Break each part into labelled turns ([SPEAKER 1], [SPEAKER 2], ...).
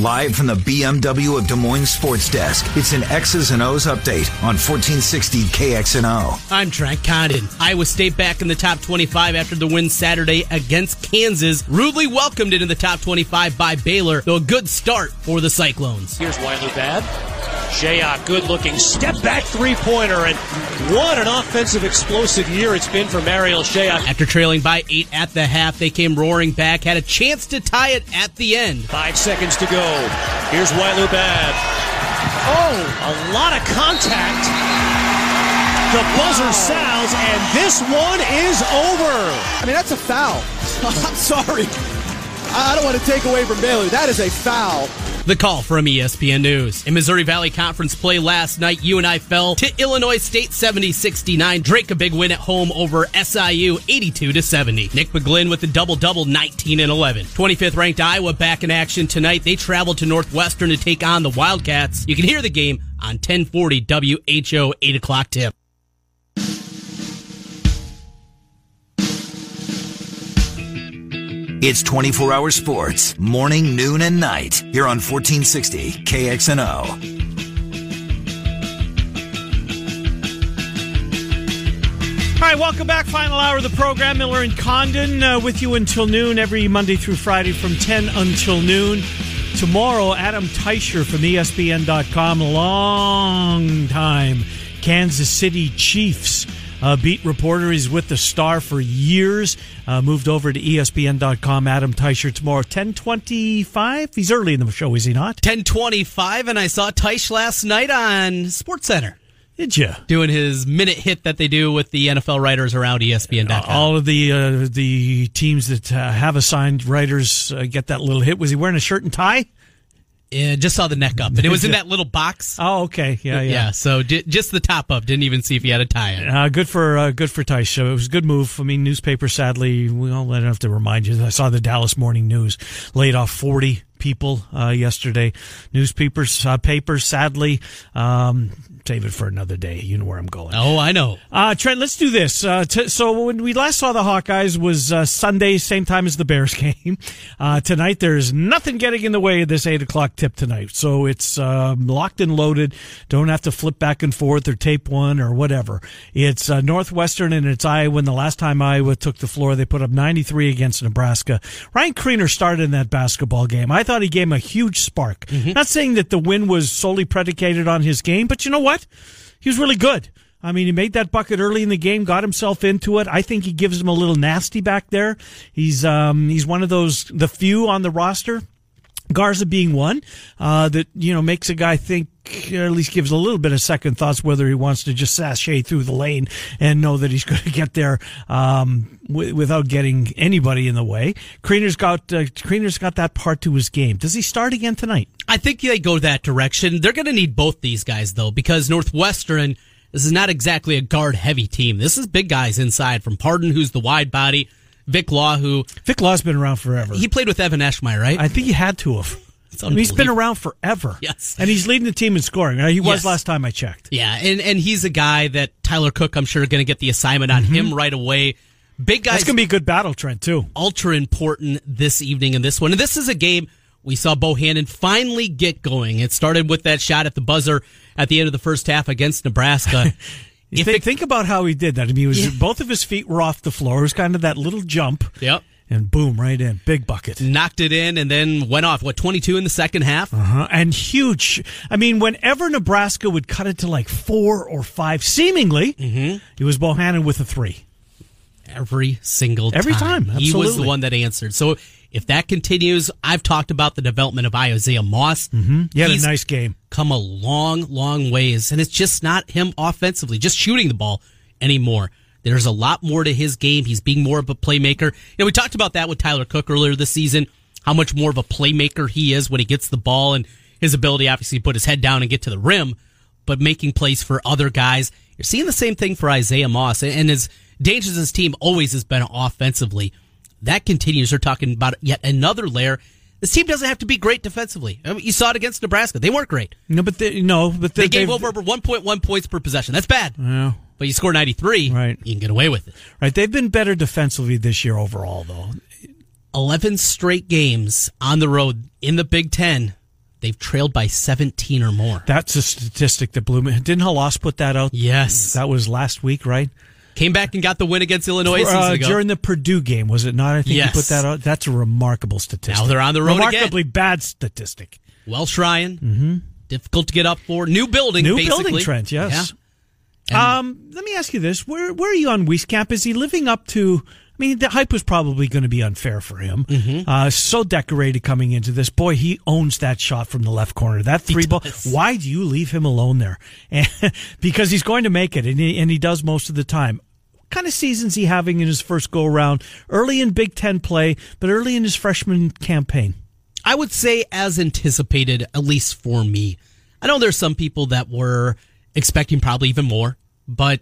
[SPEAKER 1] Live from the BMW of Des Moines Sports Desk, it's an X's and O's update on 1460 KXNO.
[SPEAKER 2] I'm Trent Condon. Iowa State back in the top 25 after the win Saturday against Kansas. Rudely welcomed into the top 25 by Baylor, though a good start for the Cyclones.
[SPEAKER 3] Here's Weiler Babb. Shayok, good looking step back three pointer, and what an offensive explosive year it's been for Marial Shayok.
[SPEAKER 2] After trailing by eight at the half, they came roaring back, had a chance to tie it at the end.
[SPEAKER 3] Five seconds to go. Here's Weiler Babb. Oh, a lot of contact. The buzzer oh. sounds, and this one is over.
[SPEAKER 4] I mean, that's a foul. I'm sorry. I don't want to take away from Baylor. That is a foul.
[SPEAKER 2] The call from ESPN News. In Missouri Valley Conference play last night, UNI fell to Illinois State 70-69. Drake a big win at home over SIU 82 to 70. Nick McGlynn with the double-double 19 and 11. 25th ranked Iowa back in action tonight. They travel to Northwestern to take on the Wildcats. You can hear the game on 1040 WHO 8 o'clock tip.
[SPEAKER 1] It's 24 hour sports, morning, noon, and night, here on 1460 KXNO.
[SPEAKER 5] All right, welcome back. Final hour of the program. Miller and Condon uh, with you until noon every Monday through Friday from 10 until noon. Tomorrow, Adam Teicher from ESPN.com, long time Kansas City Chiefs uh, beat reporter. He's with the Star for years. Uh, moved over to ESPN.com. Adam Teicher tomorrow, 1025. He's early in the show, is he not?
[SPEAKER 2] 1025, and I saw Teicher last night on Sports Center.
[SPEAKER 5] Did you?
[SPEAKER 2] Doing his minute hit that they do with the NFL writers around ESPN.com.
[SPEAKER 5] All of the uh, the teams that uh, have assigned writers uh, get that little hit. Was he wearing a shirt and tie?
[SPEAKER 2] Yeah, just saw the neck up, and it was in that little box.
[SPEAKER 5] Oh, okay, yeah, yeah.
[SPEAKER 2] yeah so di- just the top up. Didn't even see if he had a tie in.
[SPEAKER 5] Uh, good for uh, good for Tice. It was a good move. I mean, newspaper. Sadly, we all don't have to remind you. I saw the Dallas Morning News laid off forty people uh, yesterday. Newspapers, uh, papers, sadly, um, save it for another day. You know where I'm going.
[SPEAKER 2] Oh, I know.
[SPEAKER 5] Uh, Trent, let's do this. Uh, t- so when we last saw the Hawkeyes was uh, Sunday, same time as the Bears game. Uh, tonight, there's nothing getting in the way of this eight o'clock tip tonight. So it's um, locked and loaded. Don't have to flip back and forth or tape one or whatever. It's uh, Northwestern and it's Iowa. And the last time Iowa took the floor, they put up 93 against Nebraska. Ryan Kriener started in that basketball game. I thought he gave him a huge spark. Mm-hmm. Not saying that the win was solely predicated on his game, but you know what? He was really good. I mean, he made that bucket early in the game, got himself into it. I think he gives him a little nasty back there. He's um, he's one of those the few on the roster. Garza being one uh, that you know makes a guy think, or at least gives a little bit of second thoughts whether he wants to just sashay through the lane and know that he's going to get there um, w- without getting anybody in the way. Kriener's got uh, Kriener's got that part to his game. Does he start again tonight?
[SPEAKER 2] I think they go that direction. They're going to need both these guys though because Northwestern. This is not exactly a guard heavy team. This is big guys inside from Pardon, who's the wide body. Vic Law, who
[SPEAKER 5] Vic Law's been around forever.
[SPEAKER 2] He played with Evan Eschmeyer, right?
[SPEAKER 5] I think he had to have. He's been around forever.
[SPEAKER 2] Yes,
[SPEAKER 5] and he's leading the team in scoring. Right? He was
[SPEAKER 2] yes.
[SPEAKER 5] last time I checked.
[SPEAKER 2] Yeah, and and he's a guy that Tyler Cook, I'm sure, going to get the assignment on mm-hmm. him right away. Big guys.
[SPEAKER 5] That's going to be a good battle, Trent. Too
[SPEAKER 2] ultra important this evening in this one. And this is a game we saw Bohannon finally get going. It started with that shot at the buzzer at the end of the first half against Nebraska.
[SPEAKER 5] If think, it, think about how he did that. I mean, was, yeah. both of his feet were off the floor. It was kind of that little jump.
[SPEAKER 2] Yep.
[SPEAKER 5] And boom, right in. Big bucket.
[SPEAKER 2] Knocked it in and then went off. What, 22 in the second half?
[SPEAKER 5] Uh-huh. And huge. I mean, whenever Nebraska would cut it to like four or five, seemingly, mm-hmm. it was Bohannon with a three.
[SPEAKER 2] Every single
[SPEAKER 5] Every time.
[SPEAKER 2] Absolutely. He was the one that answered. So if that continues, I've talked about the development of Isaiah Moss.
[SPEAKER 5] Mm-hmm. He had He's a nice game.
[SPEAKER 2] Come a long, long ways, and it's just not him offensively, just shooting the ball anymore. There's a lot more to his game. He's being more of a playmaker. You know, we talked about that with Tyler Cook earlier this season. how much more of a playmaker he is when he gets the ball and his ability obviously to put his head down and get to the rim, but making plays for other guys. You're seeing the same thing for Isaiah Moss and as dangerous as team always has been offensively. That continues. They're talking about yet another layer. This team doesn't have to be great defensively. I mean, you saw it against Nebraska; they weren't great.
[SPEAKER 5] No, but they, no, but
[SPEAKER 2] they, they gave over 1.1 points per possession. That's bad.
[SPEAKER 5] Yeah.
[SPEAKER 2] But you score 93,
[SPEAKER 5] right?
[SPEAKER 2] You can get away with it.
[SPEAKER 5] Right. They've been better defensively this year overall, though.
[SPEAKER 2] 11 straight games on the road in the Big Ten. They've trailed by 17 or more.
[SPEAKER 5] That's a statistic that blew me. Didn't Halas put that out?
[SPEAKER 2] Yes.
[SPEAKER 5] That was last week, right?
[SPEAKER 2] Came back and got the win against Illinois
[SPEAKER 5] uh, during the Purdue game, was it not? I think
[SPEAKER 2] yes.
[SPEAKER 5] you put that out. That's a remarkable statistic.
[SPEAKER 2] Now they're on the road
[SPEAKER 5] Remarkably
[SPEAKER 2] again.
[SPEAKER 5] bad statistic.
[SPEAKER 2] Welsh Ryan,
[SPEAKER 5] mm-hmm.
[SPEAKER 2] difficult to get up for. New building,
[SPEAKER 5] new
[SPEAKER 2] basically.
[SPEAKER 5] building, Trent. Yes.
[SPEAKER 2] Yeah.
[SPEAKER 5] um, let me ask you this: Where where are you on Wieskamp? Is he living up to? I mean, the hype was probably going to be unfair for him.
[SPEAKER 2] Mm-hmm.
[SPEAKER 5] Uh, so decorated coming into this. Boy, he owns that shot from the left corner. That three ball. Why do you leave him alone there? because he's going to make it, and he, and he does most of the time. What kind of season's he having in his first go around? Early in Big Ten play, but early in his freshman campaign.
[SPEAKER 2] I would say as anticipated, at least for me. I know there's some people that were expecting probably even more, but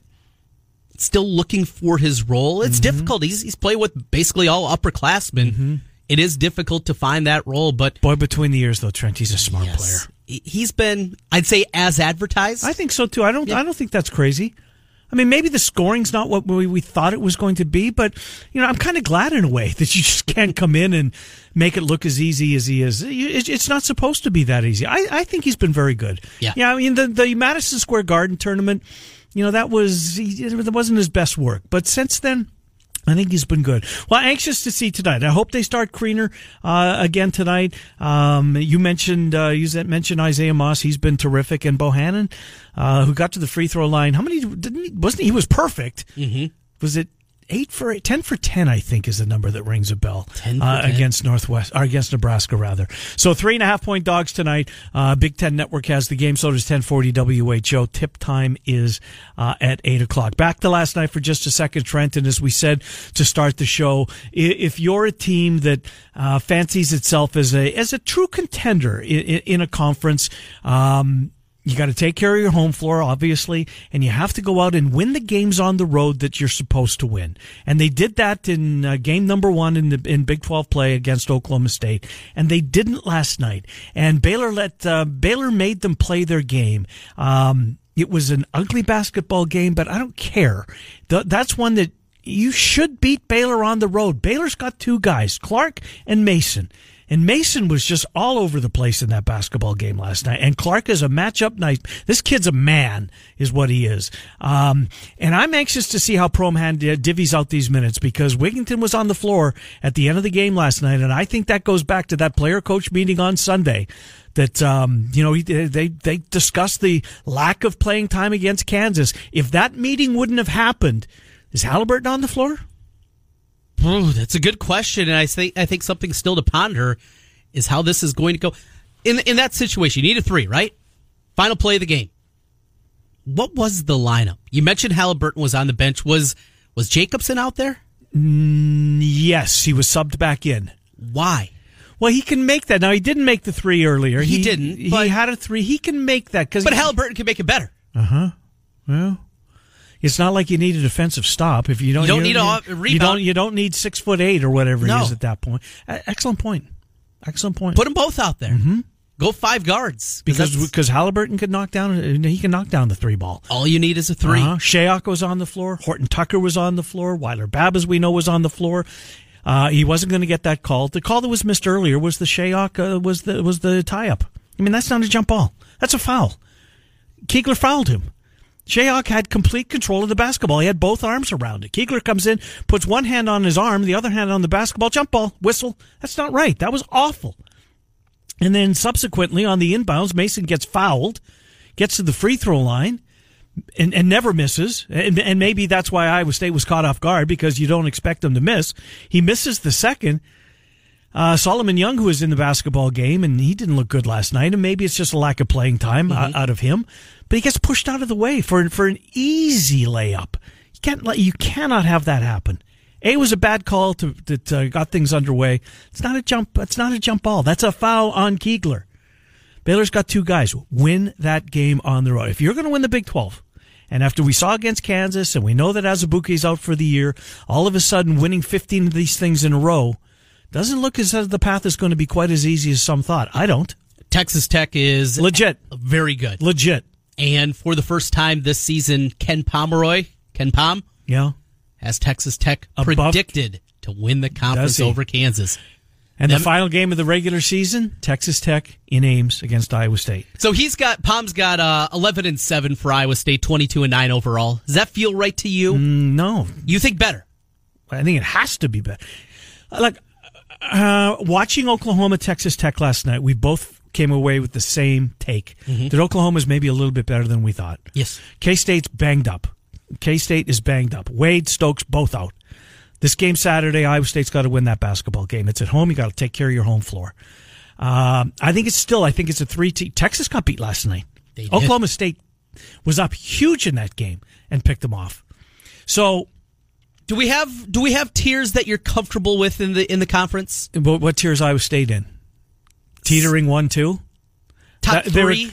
[SPEAKER 2] still looking for his role. It's mm-hmm. difficult. He's, he's played with basically all upperclassmen. Mm-hmm. It is difficult to find that role, but
[SPEAKER 5] boy, between the years though, Trent, he's a smart yes.
[SPEAKER 2] player. He's been, I'd say, as advertised.
[SPEAKER 5] I think so too. I don't, yeah. I don't think that's crazy. I mean, maybe the scoring's not what we, we thought it was going to be, but you know, I'm kind of glad in a way that you just can't come in and make it look as easy as he is. It's not supposed to be that easy. I, I think he's been very good.
[SPEAKER 2] Yeah,
[SPEAKER 5] yeah. I mean, the the Madison Square Garden tournament, you know, that was it wasn't his best work, but since then. I think he's been good. Well, anxious to see tonight. I hope they start Kriener uh, again tonight. Um, you mentioned uh, you mentioned Isaiah Moss. He's been terrific, and Bohannon, uh, who got to the free throw line. How many didn't he? Wasn't he, he was perfect?
[SPEAKER 2] Mm-hmm.
[SPEAKER 5] Was it eight for ten for ten, I think is the number that rings a bell.
[SPEAKER 2] 10 uh,
[SPEAKER 5] 10. against Northwest or against Nebraska rather. So three and a half point dogs tonight. Uh, Big Ten Network has the game. So does ten forty WHO. Tip time is uh, at eight o'clock. Back to last night for just a second, Trent. And as we said to start the show, if you're a team that uh, fancies itself as a as a true contender in, in a conference. Um, you got to take care of your home floor, obviously, and you have to go out and win the games on the road that you're supposed to win. And they did that in uh, game number one in the in Big 12 play against Oklahoma State, and they didn't last night. And Baylor let uh, Baylor made them play their game. Um, it was an ugly basketball game, but I don't care. Th- that's one that you should beat Baylor on the road. Baylor's got two guys, Clark and Mason. And Mason was just all over the place in that basketball game last night. And Clark is a matchup night. This kid's a man, is what he is. Um, and I'm anxious to see how Proman divvies out these minutes because Wigginton was on the floor at the end of the game last night. And I think that goes back to that player coach meeting on Sunday that um, you know they they discussed the lack of playing time against Kansas. If that meeting wouldn't have happened, is Haliburton on the floor?
[SPEAKER 2] Oh, that's a good question, and I think I think something still to ponder is how this is going to go. In in that situation, you need a three, right? Final play of the game. What was the lineup? You mentioned Haliburton was on the bench. Was was Jacobson out there?
[SPEAKER 5] Mm, yes, he was subbed back in.
[SPEAKER 2] Why?
[SPEAKER 5] Well, he can make that. Now he didn't make the three earlier.
[SPEAKER 2] He, he didn't.
[SPEAKER 5] He had a three. He can make that because.
[SPEAKER 2] But he, Haliburton can make it better.
[SPEAKER 5] Uh huh. Well, it's not like you need a defensive stop if you don't.
[SPEAKER 2] You don't
[SPEAKER 5] you,
[SPEAKER 2] need a rebound.
[SPEAKER 5] You don't. You don't need six foot eight or whatever
[SPEAKER 2] no.
[SPEAKER 5] he is at that point. Excellent point. Excellent point.
[SPEAKER 2] Put them both out there.
[SPEAKER 5] Mm-hmm.
[SPEAKER 2] Go five guards
[SPEAKER 5] because because Haliburton could knock down. He can knock down the three ball.
[SPEAKER 2] All you need is a 3
[SPEAKER 5] uh-huh. Shayok was on the floor. Horton Tucker was on the floor. Weiler Babb, as we know, was on the floor. Uh, he wasn't going to get that call. The call that was missed earlier was the Shayok uh, was the was the tie up. I mean, that's not a jump ball. That's a foul. Kegler fouled him. Shayok had complete control of the basketball. He had both arms around it. Kegler comes in, puts one hand on his arm, the other hand on the basketball, jump ball, whistle. That's not right. That was awful. And then subsequently on the inbounds, Mason gets fouled, gets to the free throw line, and, and never misses. And, and maybe that's why Iowa State was caught off guard because you don't expect them to miss. He misses the second. Uh, Solomon Young, who was in the basketball game, and he didn't look good last night, and maybe it's just a lack of playing time mm-hmm. out of him. But he gets pushed out of the way for for an easy layup. You can't let you cannot have that happen. A was a bad call to, that uh, got things underway. It's not a jump. It's not a jump ball. That's a foul on Kegler. Baylor's got two guys. Win that game on the road. If you're going to win the Big 12, and after we saw against Kansas, and we know that Azubuike's out for the year, all of a sudden winning 15 of these things in a row doesn't look as though the path is going to be quite as easy as some thought. I don't.
[SPEAKER 2] Texas Tech is
[SPEAKER 5] legit,
[SPEAKER 2] very good,
[SPEAKER 5] legit.
[SPEAKER 2] And for the first time this season, Ken Pomeroy, Ken Pom,
[SPEAKER 5] yeah,
[SPEAKER 2] has Texas Tech Above, predicted to win the conference over Kansas.
[SPEAKER 5] And Them, the final game of the regular season, Texas Tech in Ames against Iowa State.
[SPEAKER 2] So he's got Pom's got uh, eleven and seven for Iowa State, twenty two and nine overall. Does that feel right to you?
[SPEAKER 5] Mm, no,
[SPEAKER 2] you think better?
[SPEAKER 5] I think it has to be better. Like uh, watching Oklahoma Texas Tech last night, we both came away with the same take mm-hmm. that Oklahoma's maybe a little bit better than we thought.
[SPEAKER 2] Yes.
[SPEAKER 5] K State's banged up. K State is banged up. Wade, Stokes, both out. This game Saturday, Iowa State's got to win that basketball game. It's at home. You got to take care of your home floor. Um, I think it's still. I think it's a three. T- Texas got beat last night. Oklahoma State was up huge in that game and picked them off. So
[SPEAKER 2] do we have do we have tiers that you're comfortable with in the in the conference?
[SPEAKER 5] What, what tiers Iowa State in? Teetering one, two,
[SPEAKER 2] top that, three.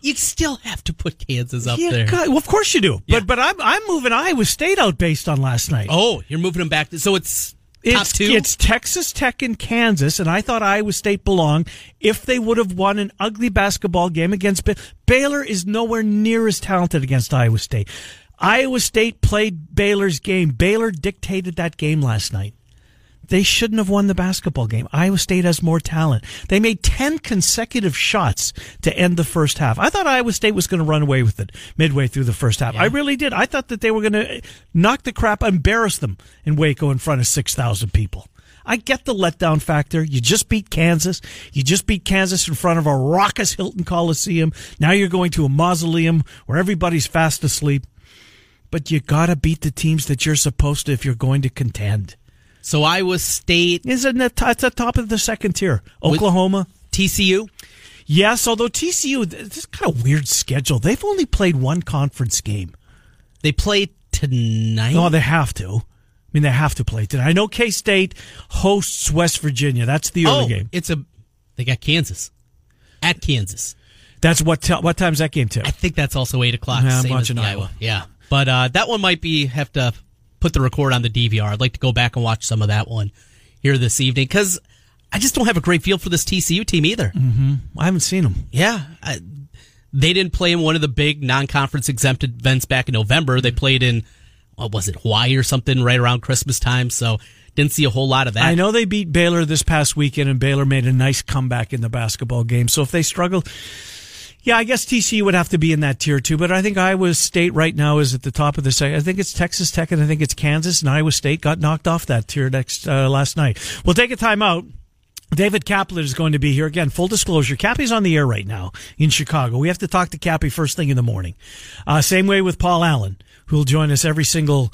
[SPEAKER 2] You'd still have to put Kansas up yeah, there.
[SPEAKER 5] God, well, of course you do. Yeah. But but I'm I'm moving Iowa State out based on last night.
[SPEAKER 2] Oh, you're moving them back. To, so it's top
[SPEAKER 5] it's,
[SPEAKER 2] two.
[SPEAKER 5] It's Texas Tech and Kansas, and I thought Iowa State belonged if they would have won an ugly basketball game against Baylor. Is nowhere near as talented against Iowa State. Iowa State played Baylor's game. Baylor dictated that game last night. They shouldn't have won the basketball game. Iowa State has more talent. They made 10 consecutive shots to end the first half. I thought Iowa State was going to run away with it midway through the first half. Yeah. I really did. I thought that they were going to knock the crap, embarrass them in Waco in front of 6,000 people. I get the letdown factor. You just beat Kansas. You just beat Kansas in front of a raucous Hilton Coliseum. Now you're going to a mausoleum where everybody's fast asleep but you got to beat the teams that you're supposed to if you're going to contend.
[SPEAKER 2] So Iowa State
[SPEAKER 5] is in the, t- the top of the second tier. Oklahoma,
[SPEAKER 2] TCU.
[SPEAKER 5] Yes, although TCU, this is kind of weird schedule. They've only played one conference game.
[SPEAKER 2] They play tonight.
[SPEAKER 5] Oh, they have to. I mean, they have to play tonight. I know K State hosts West Virginia. That's the early
[SPEAKER 2] oh,
[SPEAKER 5] game.
[SPEAKER 2] It's a. They got Kansas at Kansas.
[SPEAKER 5] That's what. T- what time's that game to?
[SPEAKER 2] I think that's also eight o'clock.
[SPEAKER 5] Yeah, I'm watching
[SPEAKER 2] Iowa. Iowa. Yeah. But uh, that one might be have to put the record on the DVR. I'd like to go back and watch some of that one here this evening because I just don't have a great feel for this TCU team either.
[SPEAKER 5] Mm-hmm. I haven't seen them.
[SPEAKER 2] Yeah. I, they didn't play in one of the big non-conference exempted events back in November. They played in what was it, Hawaii or something right around Christmas time. So didn't see a whole lot of that.
[SPEAKER 5] I know they beat Baylor this past weekend, and Baylor made a nice comeback in the basketball game. So if they struggle, yeah, I guess TCU would have to be in that tier too, but I think Iowa State right now is at the top of the second. I think it's Texas Tech and I think it's Kansas and Iowa State got knocked off that tier next uh, last night. We'll take a timeout. David Kaplan is going to be here again. Full disclosure, Cappy's on the air right now in Chicago. We have to talk to Cappy first thing in the morning. Uh, same way with Paul Allen, who will join us every single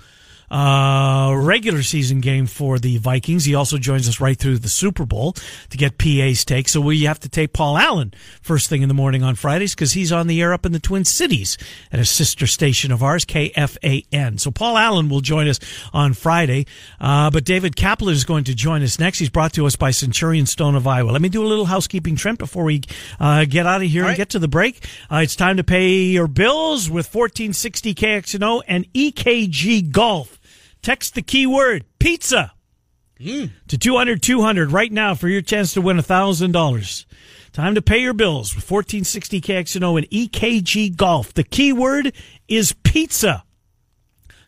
[SPEAKER 5] uh, regular season game for the Vikings. He also joins us right through the Super Bowl to get PA's take. So we have to take Paul Allen first thing in the morning on Fridays because he's on the air up in the Twin Cities at a sister station of ours, KFAN. So Paul Allen will join us on Friday. Uh, but David Kaplan is going to join us next. He's brought to us by Centurion Stone of Iowa. Let me do a little housekeeping trim before we uh, get out of here and get to the break. Uh, it's time to pay your bills with 1460 KXNO and EKG Golf. Text the keyword pizza mm. to 200 200 right now for your chance to win $1,000. Time to pay your bills with 1460 KXNO and EKG Golf. The keyword is pizza.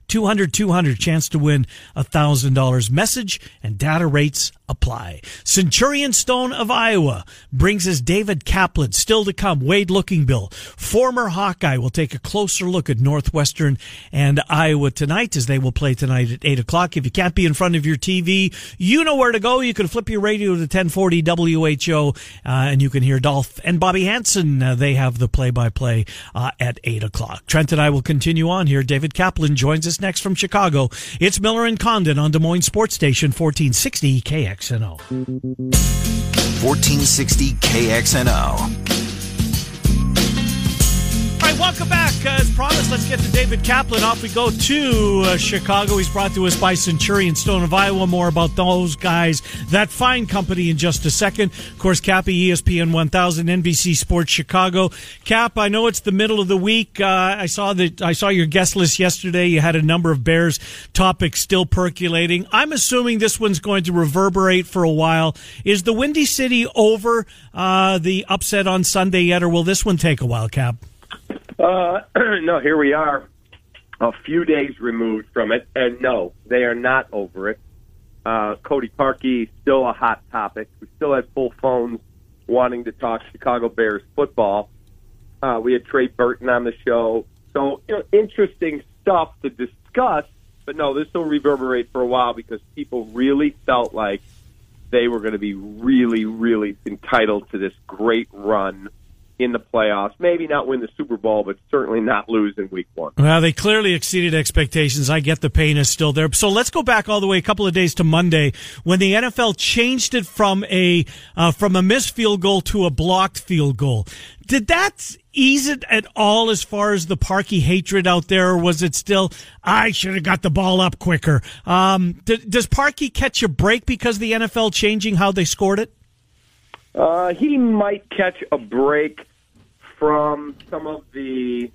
[SPEAKER 5] 200 200 chance to win $1,000. Message and data rates apply. Centurion Stone of Iowa brings us David Kaplan. Still to come, Wade Lookingbill, former Hawkeye, will take a closer look at Northwestern and Iowa tonight as they will play tonight at 8 o'clock. If you can't be in front of your TV, you know where to go. You can flip your radio to 1040 WHO uh, and you can hear Dolph and Bobby Hansen. Uh, they have the play by play at 8 o'clock. Trent and I will continue on here. David Kaplan joins us next from Chicago. It's Miller and Condon on Des Moines Sports Station 1460 KX. KXNO.
[SPEAKER 1] 1460 KXNO
[SPEAKER 5] right, welcome back. As promised, let's get to David Kaplan. Off we go to uh, Chicago. He's brought to us by Centurion Stone of Iowa. More about those guys, that fine company, in just a second. Of course, Cappy, ESPN 1000, NBC Sports Chicago. Cap, I know it's the middle of the week. Uh, I saw that I saw your guest list yesterday. You had a number of Bears topics still percolating. I'm assuming this one's going to reverberate for a while. Is the Windy City over uh, the upset on Sunday yet, or will this one take a while, Cap?
[SPEAKER 6] Uh, no, here we are, a few days removed from it, and no, they are not over it. Uh, Cody Parkey still a hot topic. We still had full phones wanting to talk Chicago Bears football. Uh, we had Trey Burton on the show, so you know, interesting stuff to discuss. But no, this will reverberate for a while because people really felt like they were going to be really, really entitled to this great run in the playoffs. Maybe not win the Super Bowl, but certainly not lose in week one.
[SPEAKER 5] Well, they clearly exceeded expectations. I get the pain is still there. So let's go back all the way a couple of days to Monday when the NFL changed it from a uh, from a missed field goal to a blocked field goal. Did that ease it at all as far as the Parkey hatred out there, or was it still, I should have got the ball up quicker? Um, does Parkey catch a break because the NFL changing how they scored it?
[SPEAKER 6] Uh, he might catch a break from some of the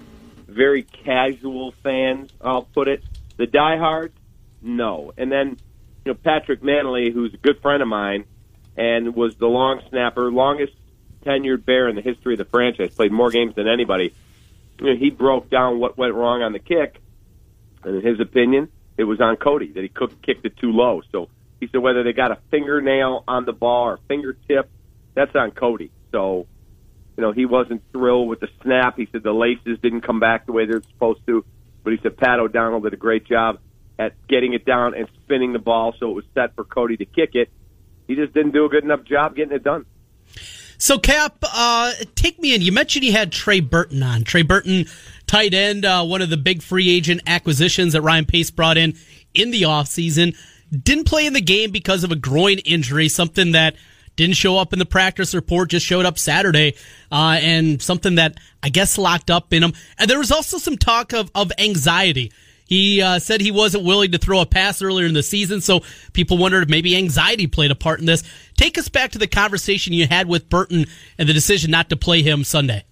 [SPEAKER 6] very casual fans, I'll put it. The diehards, no. And then, you know, Patrick Mannelly, who's a good friend of mine and was the long snapper, longest tenured bear in the history of the franchise, played more games than anybody. You know, he broke down what went wrong on the kick, and in his opinion, it was on Cody that he kicked it too low. So he said whether they got a fingernail on the ball or fingertip, that's on Cody. So, you know, he wasn't thrilled with the snap. He said the laces didn't come back the way they're supposed to. But he said Pat O'Donnell did a great job at getting it down and spinning the ball so it was set for Cody to kick it. He just didn't do a good enough job getting it done.
[SPEAKER 2] So, Cap, uh, take me in. You mentioned you had Trey Burton on. Trey Burton, tight end, uh, one of the big free agent acquisitions that Ryan Pace brought in in the offseason. Didn't play in the game because of a groin injury, something that didn't show up in the practice report, just showed up Saturday, uh, and something that I guess locked up in him. And there was also some talk of, of anxiety. He uh, said he wasn't willing to throw a pass earlier in the season, so people wondered if maybe anxiety played a part in this. Take us back to the conversation you had with Burton and the decision not to play him Sunday.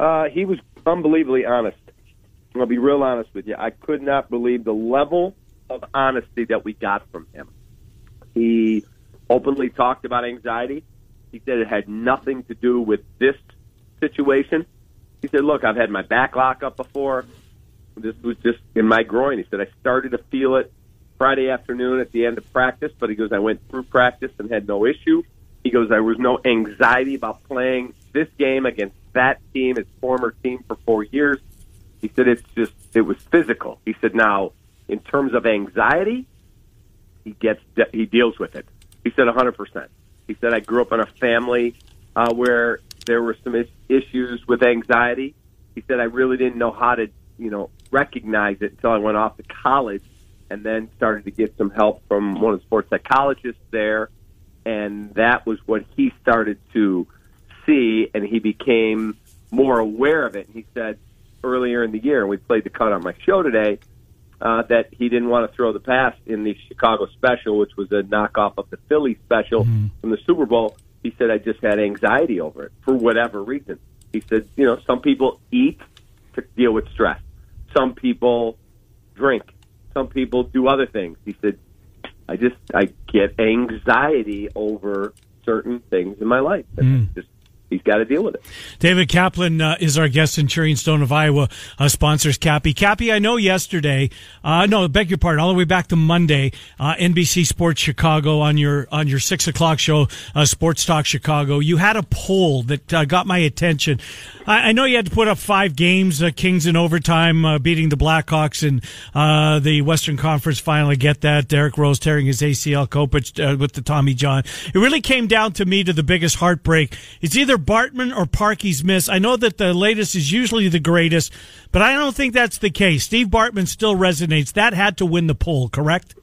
[SPEAKER 6] Uh, he was unbelievably honest. I'll be real honest with you. I could not believe the level of honesty that we got from him. He openly talked about anxiety. He said it had nothing to do with this situation. He said, "Look, I've had my back lock up before. This was just in my groin." He said, "I started to feel it Friday afternoon at the end of practice, but he goes, I went through practice and had no issue. He goes, there was no anxiety about playing this game against that team, his former team for four years. He said it's just it was physical. He said now in terms of anxiety, he gets he deals with it. He said 100%. He said, I grew up in a family uh, where there were some is- issues with anxiety. He said, I really didn't know how to, you know, recognize it until I went off to college and then started to get some help from one of the sports psychologists there. And that was what he started to see, and he became more aware of it. And he said earlier in the year, and we played the cut on my show today, uh, that he didn't want to throw the pass in the Chicago special, which was a knockoff of the Philly special mm-hmm. from the Super Bowl. He said, I just had anxiety over it for whatever reason. He said, you know, some people eat to deal with stress. Some people drink. Some people do other things. He said, I just, I get anxiety over certain things in my life. And mm. just he's got to deal with it.
[SPEAKER 5] David Kaplan uh, is our guest Centurion Stone of Iowa, uh, sponsors Cappy. Cappy, I know yesterday, uh, no, beg your pardon, all the way back to Monday, uh, NBC Sports Chicago on your on your six o'clock show, uh, Sports Talk Chicago. You had a poll that uh, got my attention. I, I, know you had to put up five games, Kings in overtime, beating the Blackhawks in the Western Conference final. I get that. Derrick Rose tearing his ACL, Kopech with the Tommy John. It really came down to me to the biggest heartbreak. It's either Bartman or Parkey's miss. I know that the latest is usually the greatest, but I don't think that's the case. Steve Bartman still resonates. That had to win the poll, correct?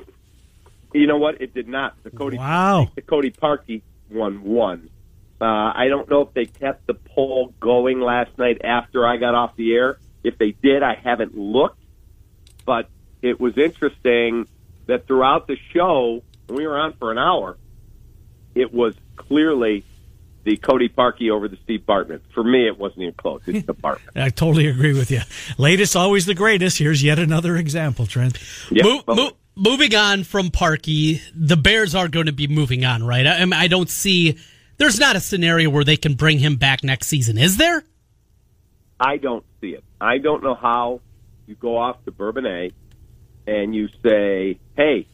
[SPEAKER 6] You know what? It did not. The Cody,
[SPEAKER 5] wow.
[SPEAKER 6] the Cody Parkey one won. Uh, I don't know if they kept the poll going last night after I got off the air. If they did, I haven't looked. But it was interesting that throughout the show, we were on for an hour, it was clearly the Cody Parkey over the Steve Bartman. For me, it wasn't even close. It's the Bartman.
[SPEAKER 5] I totally agree with you. Latest, always the greatest. Here's yet another example, Trent.
[SPEAKER 6] Yeah,
[SPEAKER 2] Mo- mo- moving on from Parkey, the Bears are going to be moving on, right? I, I, mean, I don't see. There's not a scenario where they can bring him back next season, is there?
[SPEAKER 6] I don't see it. I don't know how you go off to Bourbonnais and you say, "Hey,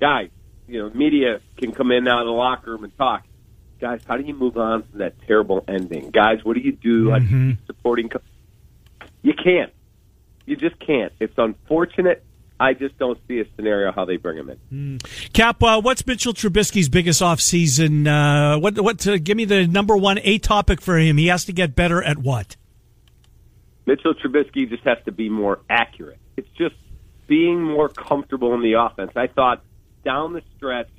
[SPEAKER 6] guys, you know, media can come in out of the locker room and talk. Guys, how do you move on from that terrible ending? Guys, what do you do? Do you supporting? Co-? You can't. You just can't. It's unfortunate. I just don't see a scenario how they bring him in.
[SPEAKER 5] Cap, uh, what's Mitchell Trubisky's biggest offseason? Uh, what? What? Uh, give me the number one A topic for him. He has to get better at what?
[SPEAKER 6] Mitchell Trubisky just has to be more accurate. It's just being more comfortable in the offense. I thought down the stretch,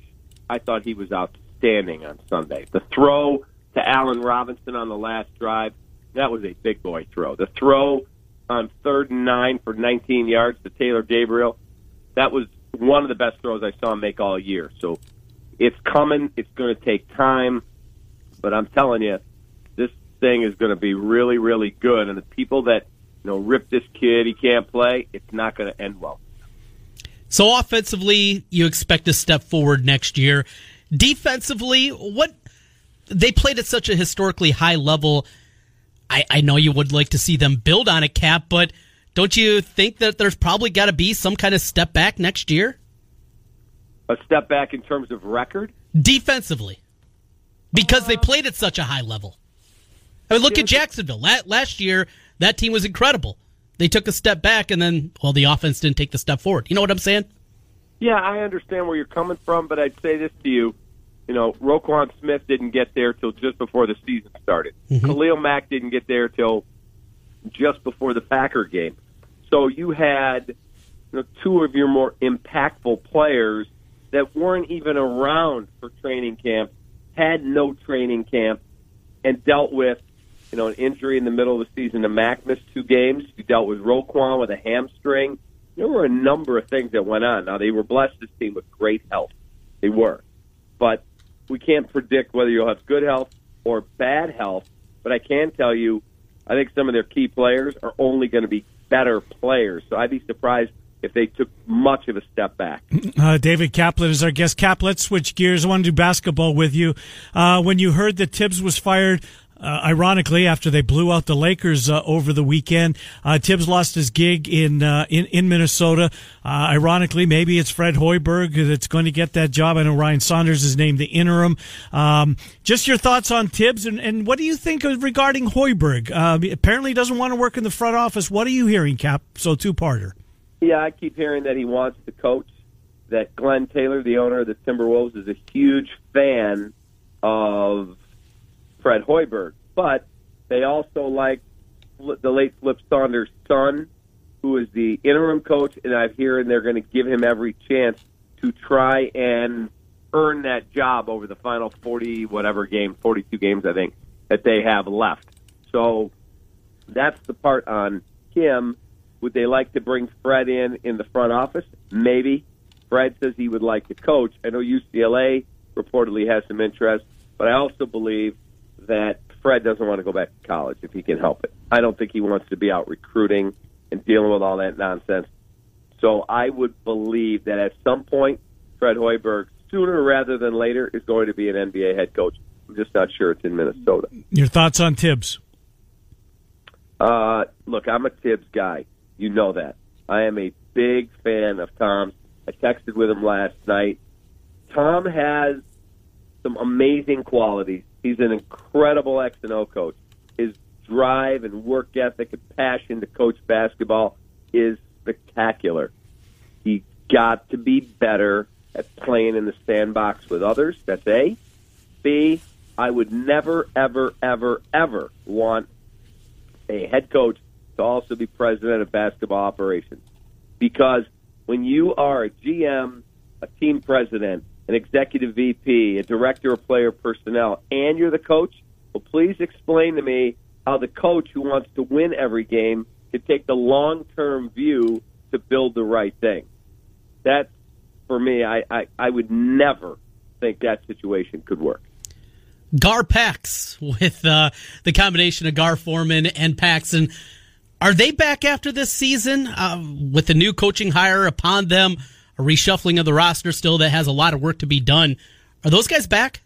[SPEAKER 6] I thought he was outstanding on Sunday. The throw to Allen Robinson on the last drive, that was a big boy throw. The throw on third and nine for 19 yards to Taylor Gabriel, that was one of the best throws I saw him make all year. So it's coming. It's going to take time, but I'm telling you, this thing is going to be really, really good. And the people that you know rip this kid, he can't play. It's not going to end well.
[SPEAKER 2] So offensively, you expect to step forward next year. Defensively, what they played at such a historically high level. I, I know you would like to see them build on a cap, but don't you think that there's probably got to be some kind of step back next year
[SPEAKER 6] A step back in terms of record.
[SPEAKER 2] defensively because they uh, played at such a high level? I mean, look at Jacksonville. Last year, that team was incredible. They took a step back, and then, well, the offense didn't take the step forward. You know what I'm saying?
[SPEAKER 6] Yeah, I understand where you're coming from, but I'd say this to you. You know, Roquan Smith didn't get there till just before the season started. Mm-hmm. Khalil Mack didn't get there till just before the Packer game. So you had you know, two of your more impactful players that weren't even around for training camp, had no training camp, and dealt with you know an injury in the middle of the season. The Mack missed two games. You dealt with Roquan with a hamstring. There were a number of things that went on. Now they were blessed this team with great health. They were, but we can't predict whether you'll have good health or bad health. But I can tell you, I think some of their key players are only going to be better players. So I'd be surprised if they took much of a step back.
[SPEAKER 5] Uh, David Kaplan is our guest. Let's switch gears. I want to do basketball with you. Uh, when you heard that Thibs was fired, uh, ironically, after they blew out the Lakers uh, over the weekend, uh, Thibs lost his gig in uh, in, in Minnesota. Uh, ironically, maybe it's Fred Hoiberg that's going to get that job. I know Ryan Saunders is named the interim. Um, just your thoughts on Thibs and, and what do you think regarding Hoiberg? Uh, apparently, he doesn't want to work in the front office. What are you hearing, Cap? So two parter.
[SPEAKER 6] Yeah, I keep hearing that he wants to coach. That Glenn Taylor, the owner of the Timberwolves, is a huge fan of Fred Hoiberg, but they also like the late Flip Saunders' son, who is the interim coach, and I'm hearing they're going to give him every chance to try and earn that job over the final 40 whatever game, 42 games I think that they have left. So that's the part on him. Would they like to bring Fred in in the front office? Maybe. Fred says he would like to coach. I know UCLA reportedly has some interest, but I also believe that Fred doesn't want to go back to college if he can help it. I don't think he wants to be out recruiting and dealing with all that nonsense. So I would believe that at some point, Fred Hoiberg, sooner rather than later, is going to be an NBA head coach. I'm just not sure it's in Minnesota.
[SPEAKER 5] Your thoughts on Thibs?
[SPEAKER 6] Uh, look, I'm a Thibs guy. You know that. I am a big fan of Tom's. I texted with him last night. Tom has some amazing qualities. He's an incredible X and O coach. His drive and work ethic and passion to coach basketball is spectacular. He got to be better at playing in the sandbox with others. That's A. B. I would never, ever, ever, ever want a head coach to also be president of basketball operations. Because when you are a GM, a team president, an executive VP, a director of player personnel, and you're the coach, well, please explain to me how the coach who wants to win every game can take the long term view to build the right thing. That's for me. I, I, I would never think that situation could work.
[SPEAKER 2] Gar Pax with uh, the combination of Gar Forman and Paxson. Are they back after this season uh, with the new coaching hire upon them? A reshuffling of the roster still that has a lot of work to be done. Are those guys back?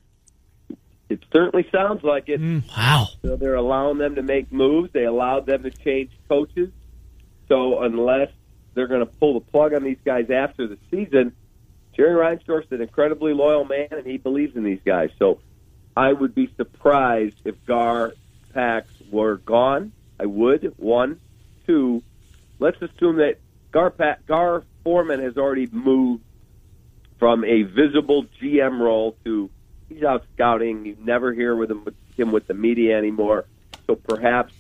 [SPEAKER 6] It certainly sounds like it.
[SPEAKER 2] Mm, wow.
[SPEAKER 6] So they're allowing them to make moves. They allowed them to change coaches. So unless they're going to pull the plug on these guys after the season, Jerry Reinsdorf's an incredibly loyal man, and he believes in these guys. So I would be surprised if Gar Pax were gone. I would. One, two. Let's assume that Gar pa- Gar Forman has already moved from a visible GM role to he's out scouting. You never hear with him with him with the media anymore. So perhaps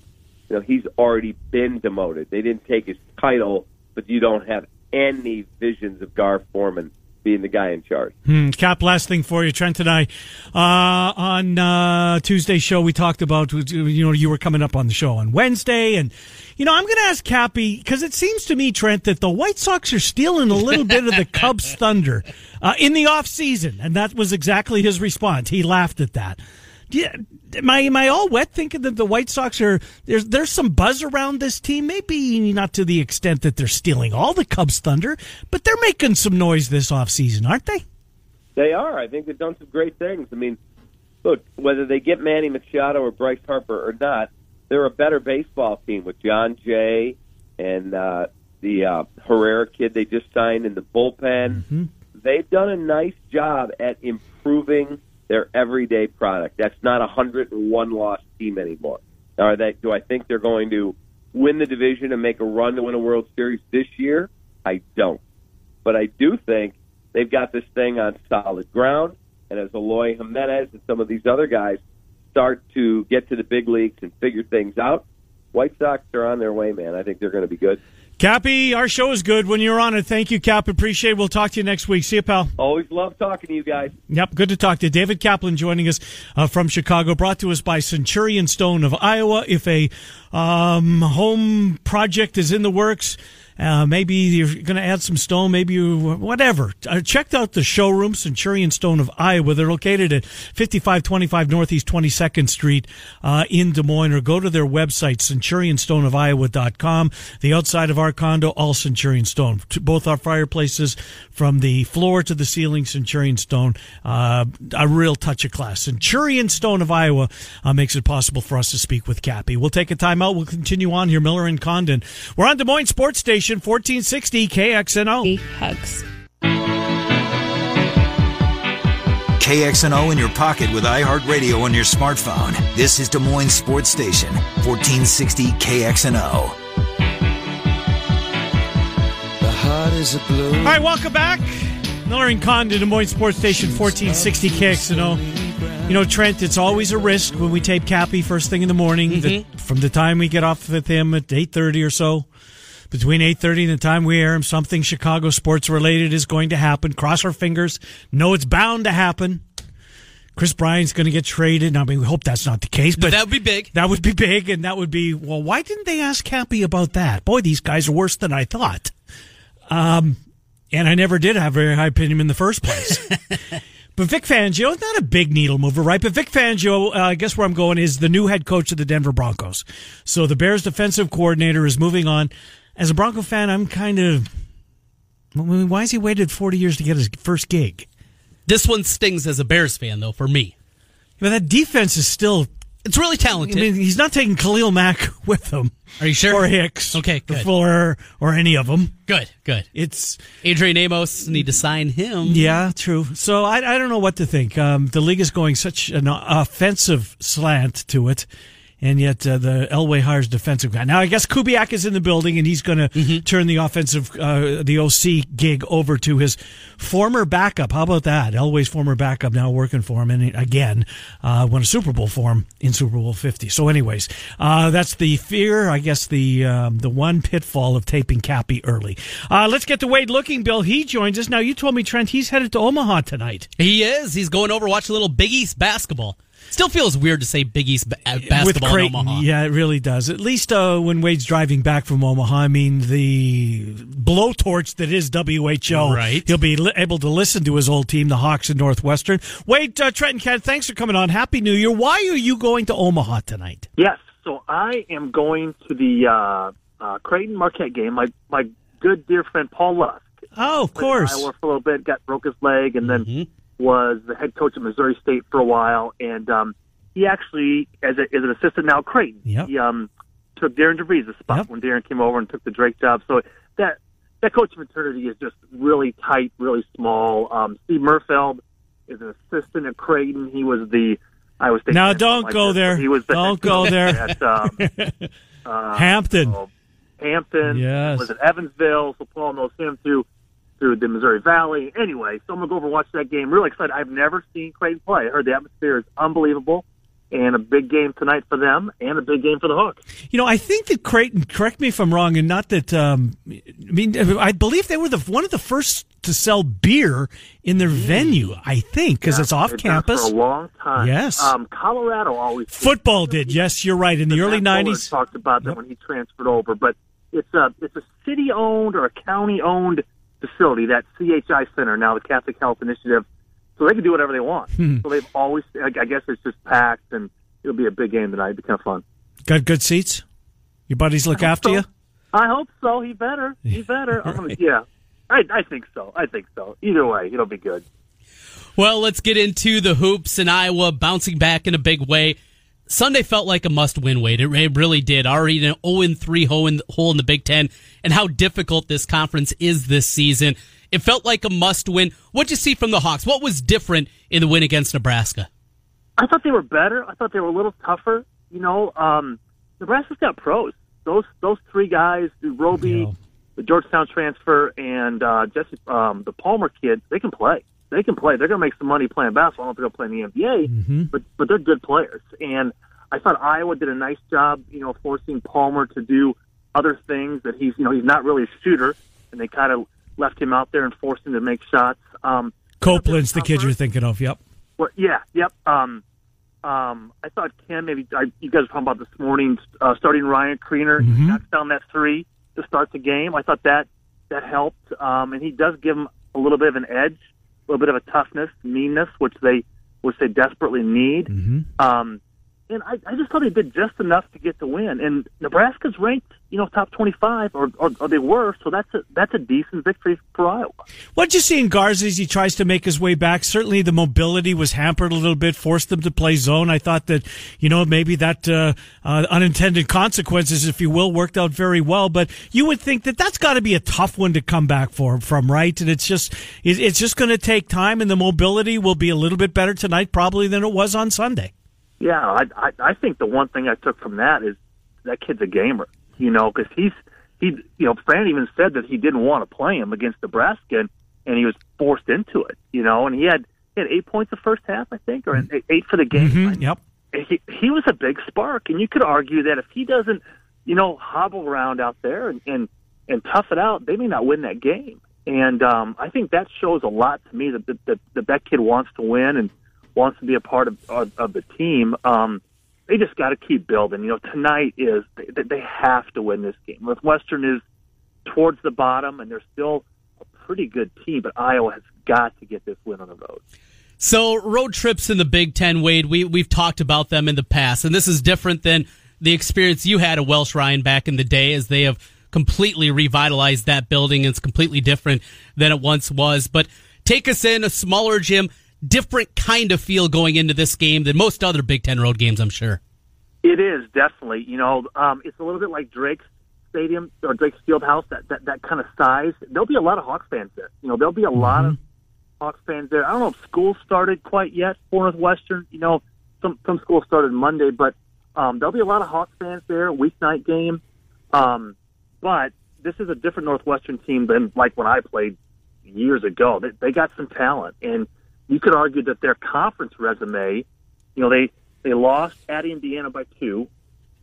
[SPEAKER 6] you know he's already been demoted. They didn't take his title, but you don't have any visions of Gar Forman being the guy in charge.
[SPEAKER 5] Hmm, Cap, last thing for you, Trent and I. Uh, on uh, Tuesday's show, we talked about, you know, you were coming up on the show on Wednesday. And, you know, I'm going to ask Cappy, because it seems to me, Trent, that the White Sox are stealing a little bit of the Cubs' thunder uh, in the off season, And that was exactly his response. He laughed at that. Yeah, am I am I all wet thinking that the White Sox are there's there's some buzz around this team? Maybe not to the extent that they're stealing all the Cubs thunder, but they're making some noise this offseason, aren't they?
[SPEAKER 6] They are. I think they've done some great things. I mean, look, whether they get Manny Machado or Bryce Harper or not, they're a better baseball team with Jon Jay and uh, the uh, Herrera kid they just signed in the bullpen.
[SPEAKER 5] Mm-hmm.
[SPEAKER 6] They've done a nice job at improving their everyday product. That's not a hundred and one loss team anymore. Are they? Do I think they're going to win the division and make a run to win a World Series this year? I don't, but I do think they've got this thing on solid ground. And as Eloy Jimenez and some of these other guys start to get to the big leagues and figure things out, White Sox are on their way, man. I think they're going to be good.
[SPEAKER 5] Cappy, our show is good when you're on it. Thank you, Cap. Appreciate it. We'll talk to you next week. See you, pal.
[SPEAKER 6] Always love talking to you guys.
[SPEAKER 5] Yep, good to talk to you. David Kaplan joining us uh, from Chicago, brought to us by Centurion Stone of Iowa. If a um, home project is in the works, uh, maybe you're going to add some stone, maybe you, whatever. I checked out the showroom, Centurion Stone of Iowa. They're located at 5525 Northeast 22nd Street uh, in Des Moines, or go to their website, centurionstoneofiowa.com. The outside of our condo, all Centurion Stone. Both our fireplaces, from the floor to the ceiling, Centurion Stone. Uh, a real touch of class. Centurion Stone of Iowa uh, makes it possible for us to speak with Cappy. We'll take a timeout. We'll continue on here. Miller and Condon. We're on Des Moines Sports Station. 1460 KXNO.
[SPEAKER 7] Hugs.
[SPEAKER 1] KXNO in your pocket with iHeartRadio on your smartphone. This is Des Moines Sports Station, 1460 KXNO.
[SPEAKER 5] The heart is a blue. All right, welcome back. Miller and to Des Moines Sports Station, 1460 KXNO. You know, Trent, it's always a risk when we tape Cappy first thing in the morning.
[SPEAKER 2] Mm-hmm.
[SPEAKER 5] The, from the time we get off with him at 8.30 or so, between 8.30 and the time we air him, something Chicago sports related is going to happen. Cross our fingers. Know it's bound to happen. Kris Bryant's going to get traded. I mean, we hope that's not the case, but
[SPEAKER 2] that would be big.
[SPEAKER 5] That would be big, and that would be well. Why didn't they ask Cappy about that? Boy, these guys are worse than I thought. Um, and I never did have a very high opinion in the first place. but Vic Fangio is not a big needle mover, right? But Vic Fangio, uh, I guess where I'm going is the new head coach of the Denver Broncos. So the Bears defensive coordinator is moving on. As a Bronco fan, I'm kind of. Why has he waited 40 years to get his first gig?
[SPEAKER 2] This one stings as a Bears fan, though, for me.
[SPEAKER 5] But that defense is still.
[SPEAKER 2] It's really talented.
[SPEAKER 5] I mean, he's not taking Khalil Mack with him.
[SPEAKER 2] Are you sure?
[SPEAKER 5] Or Hicks.
[SPEAKER 2] Okay, good.
[SPEAKER 5] Or Fuller, or any of them.
[SPEAKER 2] Good, good.
[SPEAKER 5] It's
[SPEAKER 2] Adrian Amos need to sign him.
[SPEAKER 5] Yeah, true. So I, I don't know what to think. Um, the league is going such an offensive slant to it, and yet uh, the Elway hires defensive guy. Now I guess Kubiak is in the building, and he's going to
[SPEAKER 2] Mm-hmm.
[SPEAKER 5] turn the offensive, uh, the OC gig over to his former backup. How about that? Elway's former backup now working for him, and again uh, won a Super Bowl for him in Super Bowl Fifty. So, anyways, uh, that's the fear. I guess the um, the one pitfall of taping Cappy early. Uh, let's get to Wade Lookingbill, he joins us now. You told me Trent he's headed to Omaha tonight.
[SPEAKER 2] He is. He's going over watch a little Big East basketball. Still feels weird to say Big East ba- uh, basketball
[SPEAKER 5] with
[SPEAKER 2] in
[SPEAKER 5] Creighton.
[SPEAKER 2] Omaha.
[SPEAKER 5] Yeah, it really does. At least uh, when Wade's driving back from Omaha, I mean the blowtorch that is WHO.
[SPEAKER 2] Right.
[SPEAKER 5] He'll be li- able to listen to his old team, the Hawks and Northwestern. Wade, uh, Trent, and Ken, thanks for coming on. Happy New Year. Why are you going to Omaha tonight?
[SPEAKER 7] Yes, so I am going to the uh, uh, Creighton Marquette game. My my good dear friend Paul Lusk.
[SPEAKER 5] Oh, of
[SPEAKER 7] played in
[SPEAKER 5] course.
[SPEAKER 7] Iowa for a little bit, got broke his leg, and then was the head coach at Missouri State for a while. And um, he actually, as, a, as an assistant now at Creighton,
[SPEAKER 5] Yep.
[SPEAKER 7] he um, took Darian DeVries' spot
[SPEAKER 5] Yep.
[SPEAKER 7] when Darian came over and took the Drake job. So that that coaching fraternity is just really tight, really small. Um, Steve Merfeld is an assistant at Creighton. He was the Iowa State.
[SPEAKER 5] Now, don't
[SPEAKER 7] like
[SPEAKER 5] go
[SPEAKER 7] that.
[SPEAKER 5] there.
[SPEAKER 7] He was the
[SPEAKER 5] Don't go there.
[SPEAKER 7] At, um, uh,
[SPEAKER 5] Hampton.
[SPEAKER 7] so Hampton.
[SPEAKER 5] Yes.
[SPEAKER 7] Was at Evansville, so Paul knows him too through the Missouri Valley. Anyway, so I'm gonna go over and watch that game. Really excited. I've never seen Creighton play. I heard the atmosphere is unbelievable. And a big game tonight for them, and a big game for the Hawks.
[SPEAKER 5] You know, I think that Creighton. Correct me if I'm wrong, and not that. Um, I mean, I believe they were the one of the first to sell beer in their venue. I think because it's off
[SPEAKER 7] They've done it
[SPEAKER 5] campus.
[SPEAKER 7] for a long time.
[SPEAKER 5] Yes.
[SPEAKER 7] um, Colorado always
[SPEAKER 5] Football did. Yes, you're right. In the early
[SPEAKER 7] Matt Fuller
[SPEAKER 5] '90s.
[SPEAKER 7] talked about that when he transferred over. But it's a it's a city owned or a county owned facility. That CHI Center now, the Catholic Health Initiative. So they can do whatever they want.
[SPEAKER 5] Hmm.
[SPEAKER 7] So they've always, I I guess, it's just packed, and it'll be a big game tonight. It'll be kind of fun.
[SPEAKER 5] Got good seats. Your buddies look after
[SPEAKER 7] so.
[SPEAKER 5] you.
[SPEAKER 7] I hope so. He better. He better. I'm gonna, yeah, I, I think so. I think so. Either way, it'll be good.
[SPEAKER 2] Well, let's get into the hoops in Iowa bouncing back in a big way. Sunday felt like a must win, Wade. It it really did. Already an 0 3 hole in, hole in the Big Ten, and how difficult this conference is this season. It felt like a must win. What'd you see from the Hawks? What was different in the win against Nebraska?
[SPEAKER 7] I thought they were better. I thought they were a little tougher. You know, um, Nebraska's got pros. Those those three guys, Roby,
[SPEAKER 5] Yeah.
[SPEAKER 7] the Georgetown transfer, and uh, Jesse, um, the Palmer kid, they can play. They can play. They're going to make some money playing basketball. I don't think they're going to play in the NBA, but but they're good players. And I thought Iowa did a nice job, you know, forcing Palmer to do other things that he's, you know, he's not really a shooter, and they kind of left him out there and forced him to make shots. Um,
[SPEAKER 5] Copeland's the kid you're thinking of. Yep.
[SPEAKER 7] well, yeah, yep. Um, um, I thought Ken maybe I, you guys were talking about this morning uh, starting Ryan Kriener
[SPEAKER 5] Mm-hmm.
[SPEAKER 7] knocks down that three to start the game. I thought that that helped, um, and he does give him a little bit of an edge, little bit of a toughness, meanness, which they which they desperately need.
[SPEAKER 5] Mm-hmm.
[SPEAKER 7] Um, and I, I just thought they did just enough to get the win. And Nebraska's ranked, you know, top twenty-five, or, or, or they were. So that's a that's a decent victory for Iowa.
[SPEAKER 5] What'd you see in Garza as he tries to make his way back? Certainly the mobility was hampered a little bit, forced them to play zone. I thought that, you know, maybe that uh, uh, unintended consequences, if you will, worked out very well. But you would think that that's got to be a tough one to come back for, from, right? And it's just, it's just going to take time, and the mobility will be a little bit better tonight probably than it was on Sunday.
[SPEAKER 7] Yeah, I, I I think the one thing I took from that is that kid's a gamer. You know, because he's he you know Fran even said that he didn't want to play him against Nebraska, and, and he was forced into it. You know, and he had he had eight points the first half, I think, or eight- eight for the game.
[SPEAKER 5] Mhm, Yep.
[SPEAKER 7] He he was a big spark, and you could argue that if he doesn't, you know, hobble around out there and and, and tough it out, they may not win that game. And um, I think that shows a lot to me that that, that, that that kid wants to win and wants to be a part of of, of the team. Um, they just got to keep building. You know, tonight is they, they have to win this game. Northwestern is towards the bottom, and they're still a pretty good team, but Iowa has got to get this win on the road.
[SPEAKER 2] So road trips in the Big Ten, Wade, we we've talked about them in the past, and this is different than the experience you had at Welsh Ryan back in the day, as they have completely revitalized that building. It's completely different than it once was. But take us in a smaller gym, different kind of feel going into this game than most other Big Ten road games, I'm sure.
[SPEAKER 7] It is definitely. You know, um, it's a little bit like Drake's Stadium or Drake's Fieldhouse. That that that kind of size. There'll be a lot of Hawks fans there. You know, there'll be a lot of Hawks fans there. I don't know if school started quite yet for Northwestern. You know, some some schools started Monday, but Um, there'll be a lot of Hawks fans there, weeknight game. Um, but this is a different Northwestern team than like when I played years ago. They, they got some talent, and you could argue that their conference resume, you know, they they lost at Indiana by two,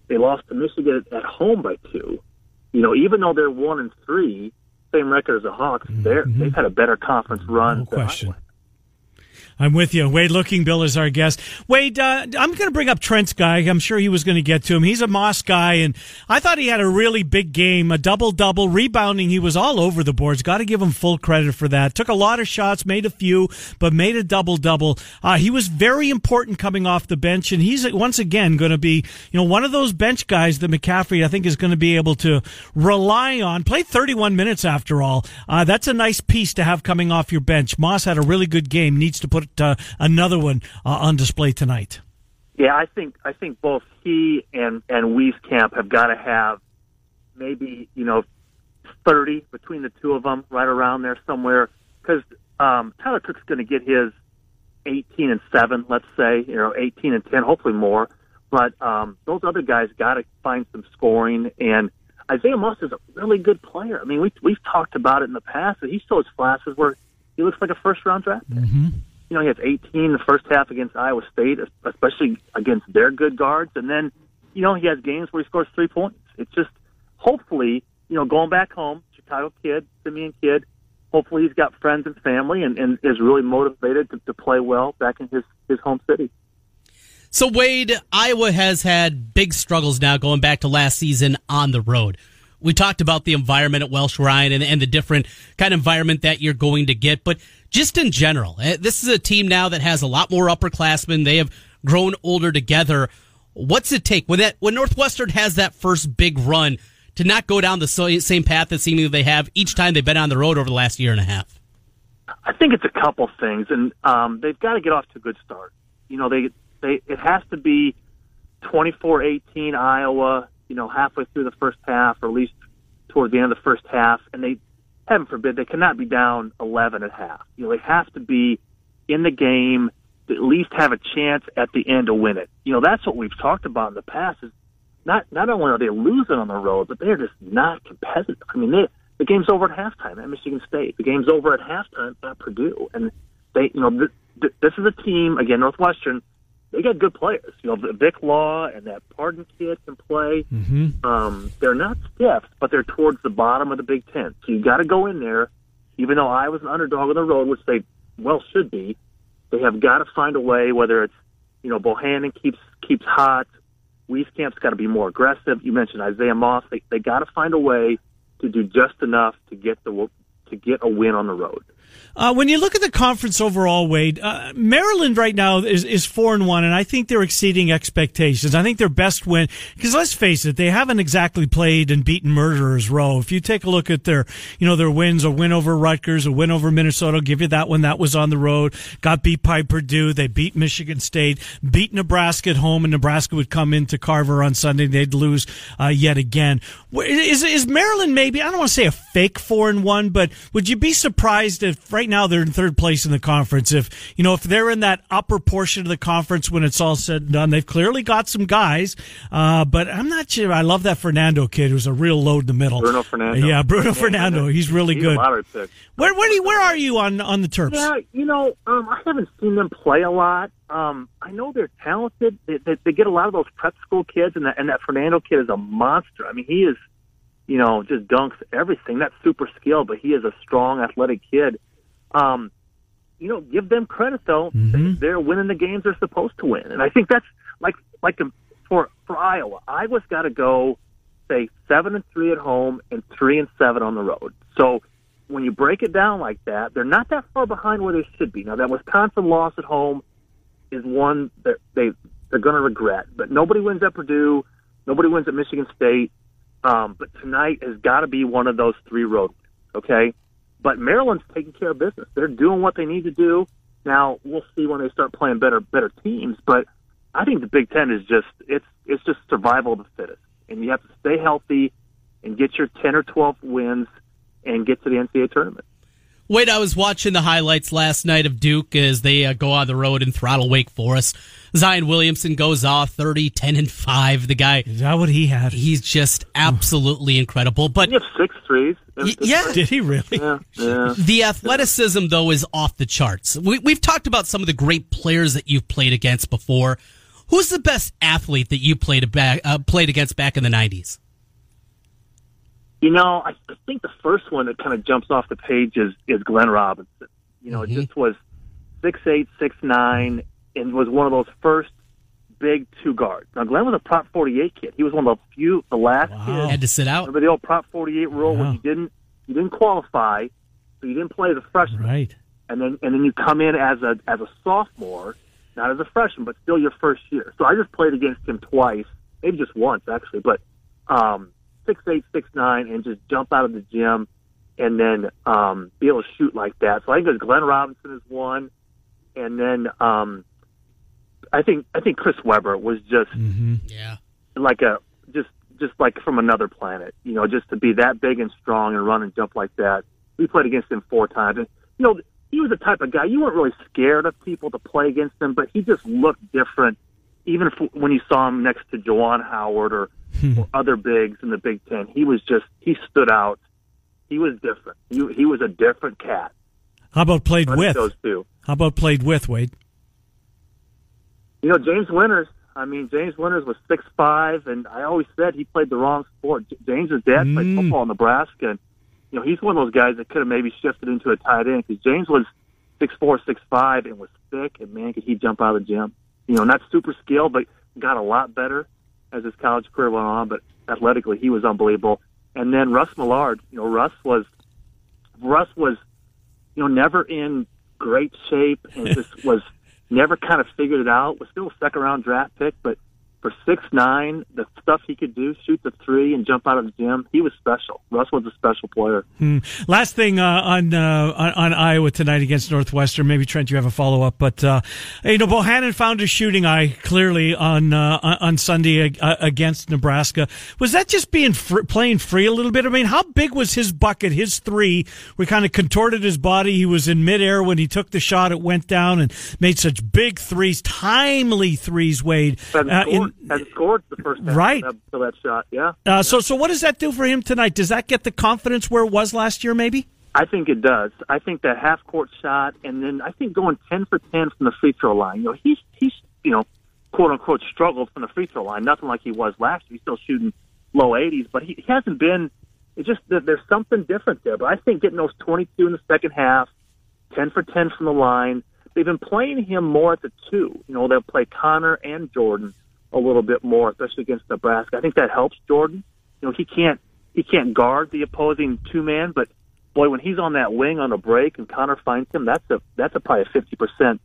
[SPEAKER 7] they lost to Michigan at home by two. You know, even though they're one and three, same record as the Hawks, they're
[SPEAKER 5] Mm-hmm.
[SPEAKER 7] they've had a better conference run.
[SPEAKER 5] No
[SPEAKER 7] than
[SPEAKER 5] question.
[SPEAKER 7] Iowa.
[SPEAKER 5] I'm with you. Wade Lookingbill is our guest. Wade, uh, I'm going to bring up Trent's guy. I'm sure he was going to get to him. He's a Moss guy, and I thought he had a really big game, a double double, rebounding. He was all over the boards. Got to give him full credit for that. Took a lot of shots, made a few, but made a double double. Uh, he was very important coming off the bench, and he's once again going to be, you know, one of those bench guys that McCaffrey I think is going to be able to rely on. Played 31 minutes after all. Uh, that's a nice piece to have coming off your bench. Moss had a really good game. Needs to put uh, another one uh, on display tonight.
[SPEAKER 7] Yeah, I think I think both he and and Wieskamp have got to have maybe you know thirty between the two of them, right around there somewhere. Because um, Tyler Cook's going to get his eighteen and seven, let's say, you know, eighteen and ten, hopefully more. But um, those other guys got to find some scoring. And Isaiah Moss is a really good player. I mean, we we've talked about it in the past. That he still has flashes where he looks like a first round draft pick.
[SPEAKER 5] Mm-hmm.
[SPEAKER 7] You know, he has 18 the first half against Iowa State, especially against their good guards, and then you know he has games where he scores three points. It's just hopefully you know going back home, Chicago kid, Simeon kid. Hopefully he's got friends and family and, and is really motivated to, to play well back in his his home city.
[SPEAKER 2] So Wade, Iowa has had big struggles now going back to last season on the road. We talked about the environment at Welsh Ryan and, and the different kind of environment that you're going to get, but just in general, eh, this is a team now that has a lot more upperclassmen. They have grown older together. What's it take when that when Northwestern has that first big run to not go down the same path that seemingly they have each time they've been on the road over the last year and a half?
[SPEAKER 7] I think it's a couple things, and um, they've got to get off to a good start. You know, they they it has to be 24-18 Iowa. You know, halfway through the first half, or at least towards the end of the first half, and they, heaven forbid, they cannot be down 11 at half. You know, they have to be in the game to at least have a chance at the end to win it. You know, that's what we've talked about in the past. Is not not only are they losing on the road, but they're just not competitive. I mean, they, the game's over at halftime at Michigan State. The game's over at halftime at Purdue, and they, you know, th- th- this is a team again, Northwestern. They got good players. You know, Vic Law and that Pardon kid can play.
[SPEAKER 5] Mm-hmm.
[SPEAKER 7] Um, they're not stiff, but they're towards the bottom of the Big Ten. So you got to go in there, even though Iowa an underdog on the road, which they well should be. They have got to find a way, whether it's you know Bohannon keeps keeps hot, Wieskamp's got to be more aggressive. You mentioned Isaiah Moss. They they got to find a way to do just enough to get the to get a win on the road.
[SPEAKER 5] Uh, when you look at the conference overall, Wade, uh, Maryland right now is, is four and one, and I think they're exceeding expectations. I think their best win, because let's face it, they haven't exactly played and beaten Murderers Row. If you take a look at their, you know, their wins, a win over Rutgers, a win over Minnesota, I'll give you that one. That was on the road. Got beat by Purdue. They beat Michigan State, beat Nebraska at home, and Nebraska would come into Carver on Sunday. They'd lose uh, yet again. Is is Maryland maybe? I don't want to say a fake four and one, but would you be surprised if right now they're in third place in the conference? If you know if they're in that upper portion of the conference when it's all said and done, they've clearly got some guys. Uh, but I'm not sure. I love that Fernando kid who's a real load in the middle.
[SPEAKER 7] Bruno Fernando.
[SPEAKER 5] Yeah, Bruno Fernando. He's really
[SPEAKER 7] He's
[SPEAKER 5] good.
[SPEAKER 7] A pick.
[SPEAKER 5] Where where, do you, where are you on on the Terps?
[SPEAKER 7] Yeah, you know, um, I haven't seen them play a lot. Um, I know they're talented. They, they, they get a lot of those prep school kids, and that and that Fernando kid is a monster. I mean, he is, you know, just dunks everything. That's super skill, but he is a strong, athletic kid. Um, you know, give them credit though.
[SPEAKER 5] Mhm.
[SPEAKER 7] They're winning the games they're supposed to win, and I think that's like like for for Iowa. Iowa's got to go say seven and three at home and three and seven on the road. So when you break it down like that, they're not that far behind where they should be. Now that Wisconsin loss at home is one that they they're going to regret. But nobody wins at Purdue, nobody wins at Michigan State. Um, but tonight has got to be one of those three road wins. Okay, but Maryland's taking care of business. They're doing what they need to do. Now we'll see when they start playing better better teams. But I think the Big Ten is just it's it's just survival of the fittest, and you have to stay healthy and get your ten or twelve wins and get to the NCAA tournament.
[SPEAKER 2] Wait, I was watching the highlights last night of Duke as they uh, go on the road and throttle Wake Forest. Zion Williamson goes off 30, 10, and 5. The guy.
[SPEAKER 5] Is that what he had?
[SPEAKER 2] He's just absolutely incredible. But
[SPEAKER 7] He have six threes.
[SPEAKER 2] Y- yeah.
[SPEAKER 5] Did he really?
[SPEAKER 7] Yeah, yeah.
[SPEAKER 2] the athleticism, though, is off the charts. We, we've talked about some of the great players that you've played against before. Who's the best athlete that you played, back, uh, played against back in the 90s?
[SPEAKER 7] You know, I I think the first one that kind of jumps off the page is is Glenn Robinson. You know, it just was six eight, six nine, and was one of those first big two guards. Now, Glenn was a Prop 48 kid. He was one of the few, the last kid.
[SPEAKER 2] Had to sit out.
[SPEAKER 7] Remember the old Prop 48 rule
[SPEAKER 5] Wow.
[SPEAKER 7] when you didn't you didn't qualify, so you didn't play as a freshman,
[SPEAKER 5] Right.
[SPEAKER 7] and then and then you come in as a as a sophomore, not as a freshman, but still your first year. So I just played against him twice, maybe just once actually, but um, six eight, six nine, and just jump out of the gym, and then um, be able to shoot like that. So I think it Glenn Robinson is one, and then um, I think I think Chris Webber was just mhm
[SPEAKER 2] Yeah.
[SPEAKER 7] like a just just like from another planet. You know, just to be that big and strong and run and jump like that. We played against him four times, and you know he was the type of guy you weren't really scared of people to play against him, but he just looked different. Even if, when you saw him next to Juwan Howard or, or other bigs in the Big Ten, he was just he stood out. He was different. He, he was a different cat.
[SPEAKER 5] How about played
[SPEAKER 7] One
[SPEAKER 5] with?
[SPEAKER 7] those two.
[SPEAKER 5] How about played with Wade?
[SPEAKER 7] You know, James Winters. I mean, James Winters was six five, and I always said he played the wrong sport. James's dad played
[SPEAKER 5] Mm.
[SPEAKER 7] football in Nebraska, and you know he's one of those guys that could have maybe shifted into a tight end because James was six four, six five, and was thick, and man, could he jump out of the gym? You know, not super skilled, but got a lot better as his college career went on. But athletically, he was unbelievable. And then Russ Millard. You know, Russ was Russ was you know never in great shape and just was never kind of figured it out. Was still a second round draft pick, but for six nine, the stuff he could do, shoot the three and jump out of the gym, he was special. Russ was a special player.
[SPEAKER 5] Last thing uh, on, uh, on on Iowa tonight against Northwestern. Maybe Trent, you have a follow up, but uh, you know Bohannon found his shooting eye clearly on uh, on- on Sunday uh, against Nebraska. Was that just being fr- playing free a little bit? I mean, how big was his bucket? His three, we kind of contorted his body. He was in midair when he took the shot. It went down and made such big threes, timely threes. Wade. Uh,
[SPEAKER 7] scored,
[SPEAKER 5] in-
[SPEAKER 7] hadn't scored the first half
[SPEAKER 5] Right.
[SPEAKER 7] of that, shot. Yeah,
[SPEAKER 5] uh, so so what does that do for him tonight? Does that get the confidence where it was last year? Maybe.
[SPEAKER 7] I think it does. I think that half court shot, and then I think going ten for ten from the free throw line. You know, he's he's you know, quote unquote struggled from the free throw line. Nothing like he was last year. He's still shooting low 80s, but he, he hasn't been. It's just there's something different there. But I think getting those 22 in the second half, 10 for 10 from the line. They've been playing him more at the two. You know, they'll play Connor and Jordan a little bit more, especially against Nebraska. I think that helps Jordan. You know, he can't he can't guard the opposing two man, but boy, when he's on that wing on a break and Connor finds him, that's a that's a probably a fifty percent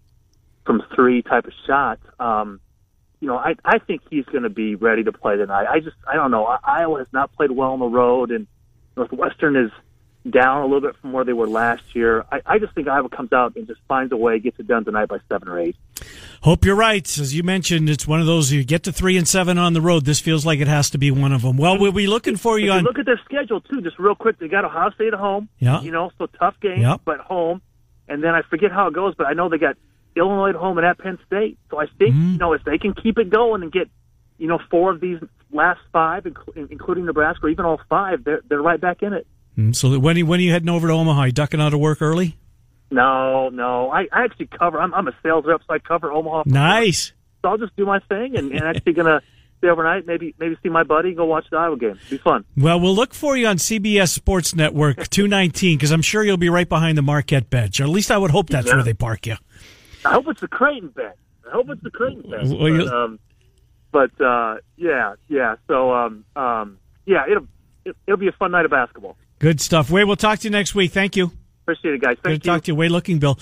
[SPEAKER 7] from three type of shot. Um, you know, I I think he's going to be ready to play tonight. I just I don't know. Iowa has not played well on the road, and Northwestern is down a little bit from where they were last year. I, I just think Iowa comes out and just finds a way, gets it done tonight by seven or eight.
[SPEAKER 5] Hope you're right. As you mentioned, it's one of those you get to three and seven on the road. This feels like it has to be one of them. Well, we'll be looking for
[SPEAKER 7] If
[SPEAKER 5] you
[SPEAKER 7] you
[SPEAKER 5] on.
[SPEAKER 7] look at their schedule too, just real quick, they got Ohio State at home.
[SPEAKER 5] Yeah.
[SPEAKER 7] You know, so tough game,
[SPEAKER 5] Yep.
[SPEAKER 7] but home. And then I forget how it goes, but I know they got Illinois at home and at Penn State. So I think
[SPEAKER 5] Mm-hmm.
[SPEAKER 7] you know if they can keep it going and get you know four of these last five, including Nebraska, or even all five, they're they're right back in it.
[SPEAKER 5] Mm, So when are you, when are you heading over to Omaha? You ducking out of work early?
[SPEAKER 7] No, no, I, I actually cover. I'm, I'm a sales rep, so I cover Omaha.
[SPEAKER 5] Nice.
[SPEAKER 7] So I'll just do my thing, and, and actually gonna stay overnight. Maybe maybe see my buddy, go watch the Iowa game. Be fun.
[SPEAKER 5] Well, we'll look for you on CBS Sports Network 219 because I'm sure you'll be right behind the Marquette bench, or at least I would hope that's
[SPEAKER 7] Yeah.
[SPEAKER 5] where they park you.
[SPEAKER 7] I hope it's the Creighton bench. I hope it's the Creighton bench.
[SPEAKER 5] Well,
[SPEAKER 7] but, um, but uh, yeah, yeah. So um, um, yeah, it'll it, it'll be a fun night of basketball.
[SPEAKER 5] Good stuff. Wade, we'll talk to you next week. Thank you.
[SPEAKER 7] Appreciate it, guys.
[SPEAKER 5] Good to
[SPEAKER 7] you.
[SPEAKER 5] talk to you. Way Lookingbill.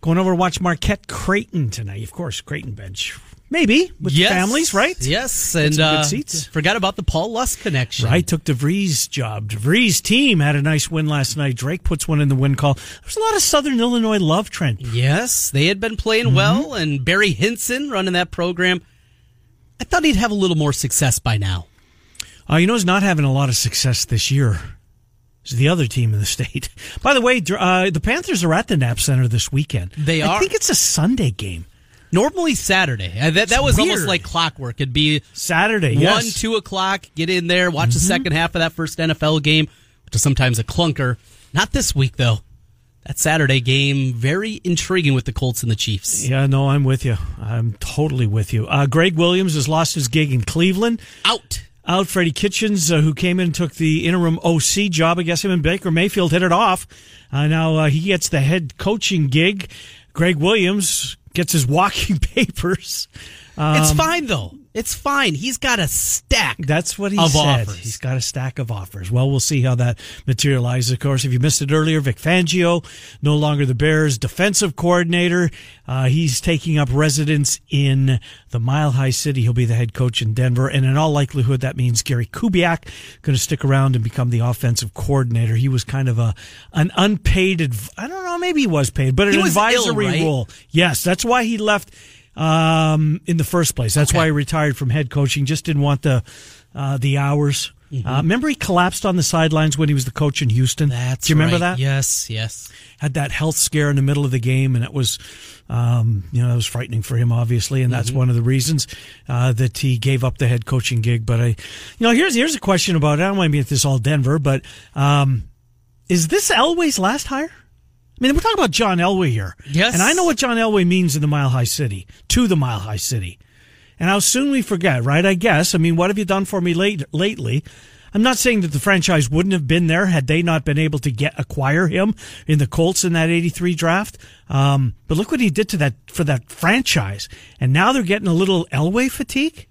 [SPEAKER 5] Going over to watch Marquette Creighton tonight. Of course, Creighton bench. Maybe with
[SPEAKER 2] Yes.
[SPEAKER 5] families, right?
[SPEAKER 2] Yes, and
[SPEAKER 5] some good
[SPEAKER 2] uh,
[SPEAKER 5] seats.
[SPEAKER 2] forgot about the Paul Lusk connection.
[SPEAKER 5] Right, took DeVries' job. DeVries' team had a nice win last night. Drake puts one in the win call. There's a lot of Southern Illinois love, Trent.
[SPEAKER 2] Yes, they had been playing
[SPEAKER 5] Mm-hmm.
[SPEAKER 2] well, and Barry Hinson running that program. I thought he'd have a little more success by now.
[SPEAKER 5] Uh, you know, he's not having a lot of success this year. Is the other team in the state. By the way, uh, the Panthers are at the Knapp Center this weekend.
[SPEAKER 2] They are.
[SPEAKER 5] I think it's a Sunday game.
[SPEAKER 2] Normally Saturday. Uh, that that was
[SPEAKER 5] weird.
[SPEAKER 2] almost like clockwork. It'd be
[SPEAKER 5] Saturday,
[SPEAKER 2] one,
[SPEAKER 5] yes.
[SPEAKER 2] two o'clock. Get in there, watch the second half of that first NFL game, which is sometimes a clunker. Not this week though. That Saturday game, very intriguing with the Colts and the Chiefs.
[SPEAKER 5] Yeah, no, I'm with you. I'm totally with you. Uh, Gregg Williams has lost his gig in Cleveland.
[SPEAKER 2] Out.
[SPEAKER 5] Out, Freddie Kitchens, uh, who came in and took the interim OC job. I guess him and Baker Mayfield hit it off. Uh, now uh, he gets the head coaching gig. Gregg Williams gets his walking papers.
[SPEAKER 2] It's
[SPEAKER 5] Um,
[SPEAKER 2] fine though. It's fine. He's got a stack.
[SPEAKER 5] That's what he
[SPEAKER 2] of
[SPEAKER 5] said.
[SPEAKER 2] offers.
[SPEAKER 5] He's got a stack of offers. Well, we'll see how that materializes. Of course, if you missed it earlier, Vic Fangio, no longer the Bears' defensive coordinator. Uh, he's taking up residence in the Mile High City. He'll be the head coach in Denver, and in all likelihood, that means Gary Kubiak going to stick around and become the offensive coordinator. He was kind of a an unpaid. Adv- I don't know. Maybe he was paid, but an
[SPEAKER 2] was ill,
[SPEAKER 5] advisory
[SPEAKER 2] right?
[SPEAKER 5] role. Yes, that's why he left um, in the first place. That's
[SPEAKER 2] Okay.
[SPEAKER 5] why he retired from head coaching. Just didn't want the uh, the hours.
[SPEAKER 2] Mm-hmm.
[SPEAKER 5] Uh, remember, he collapsed on the sidelines when he was the coach in Houston.
[SPEAKER 2] That's
[SPEAKER 5] Do you remember
[SPEAKER 2] right.
[SPEAKER 5] that?
[SPEAKER 2] Yes, yes.
[SPEAKER 5] Had that health scare in the middle of the game, and it was, um, you know, it was frightening for him, obviously, and that's
[SPEAKER 2] Mm-hmm.
[SPEAKER 5] one of the reasons uh, that he gave up the head coaching gig. But I, you know, here's here's a question about. It. I don't want to be at this all Denver, but um, is this Elway's last hire? I mean, we're talking about John Elway here.
[SPEAKER 2] Yes.
[SPEAKER 5] And I know what John Elway means in the Mile High City, to the Mile High City. And how soon we forget, right? I guess. I mean, what have you done for me late, lately? I'm not saying that the franchise wouldn't have been there had they not been able to get acquire him in the Colts in that '83 draft. Um, but look what he did to that for that franchise, and now they're getting a little Elway fatigue.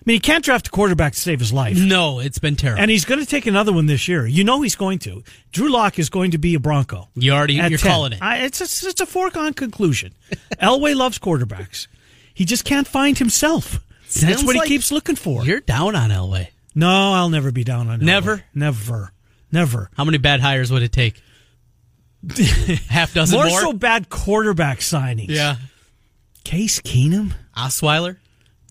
[SPEAKER 5] I mean, he can't draft a quarterback to save his life.
[SPEAKER 2] No, it's been terrible.
[SPEAKER 5] And he's going to take another one this year. You know he's going to. Drew Lock is going to be a Bronco.
[SPEAKER 2] You already- you're
[SPEAKER 5] 10.
[SPEAKER 2] calling it.
[SPEAKER 5] I, it's a, it's a foregone conclusion. Elway loves quarterbacks. He just can't find himself. That's
[SPEAKER 2] Sounds
[SPEAKER 5] what he keeps looking for.
[SPEAKER 2] You're down on Elway.
[SPEAKER 5] No, I'll never be down on Elway.
[SPEAKER 2] Never?
[SPEAKER 5] Never. Never.
[SPEAKER 2] How many bad hires would it take? Half dozen
[SPEAKER 5] More,
[SPEAKER 2] more.
[SPEAKER 5] so bad quarterback signings. Yeah. Case Keenum,
[SPEAKER 2] Osweiler.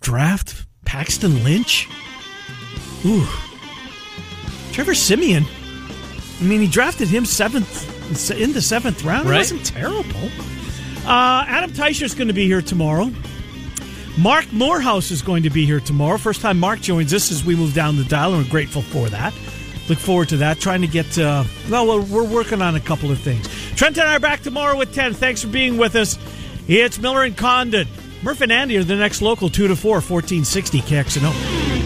[SPEAKER 5] draft Paxton Lynch. Ooh. Trevor Siemian. I mean, he drafted him seventh in the seventh round. It
[SPEAKER 2] Right.
[SPEAKER 5] wasn't terrible. Uh, Adam Teicher's going to be here tomorrow. Marc Morehouse is going to be here tomorrow. First time Marc joins us as we move down the dial, and we're grateful for that. Look forward to that. Trying to get, uh, well, we're, we're working on a couple of things. Trent and I are back tomorrow with 10. Thanks for being with us. It's Miller and Condon. Murph and Andy are the next local 2 to 4, 1460 KXNO.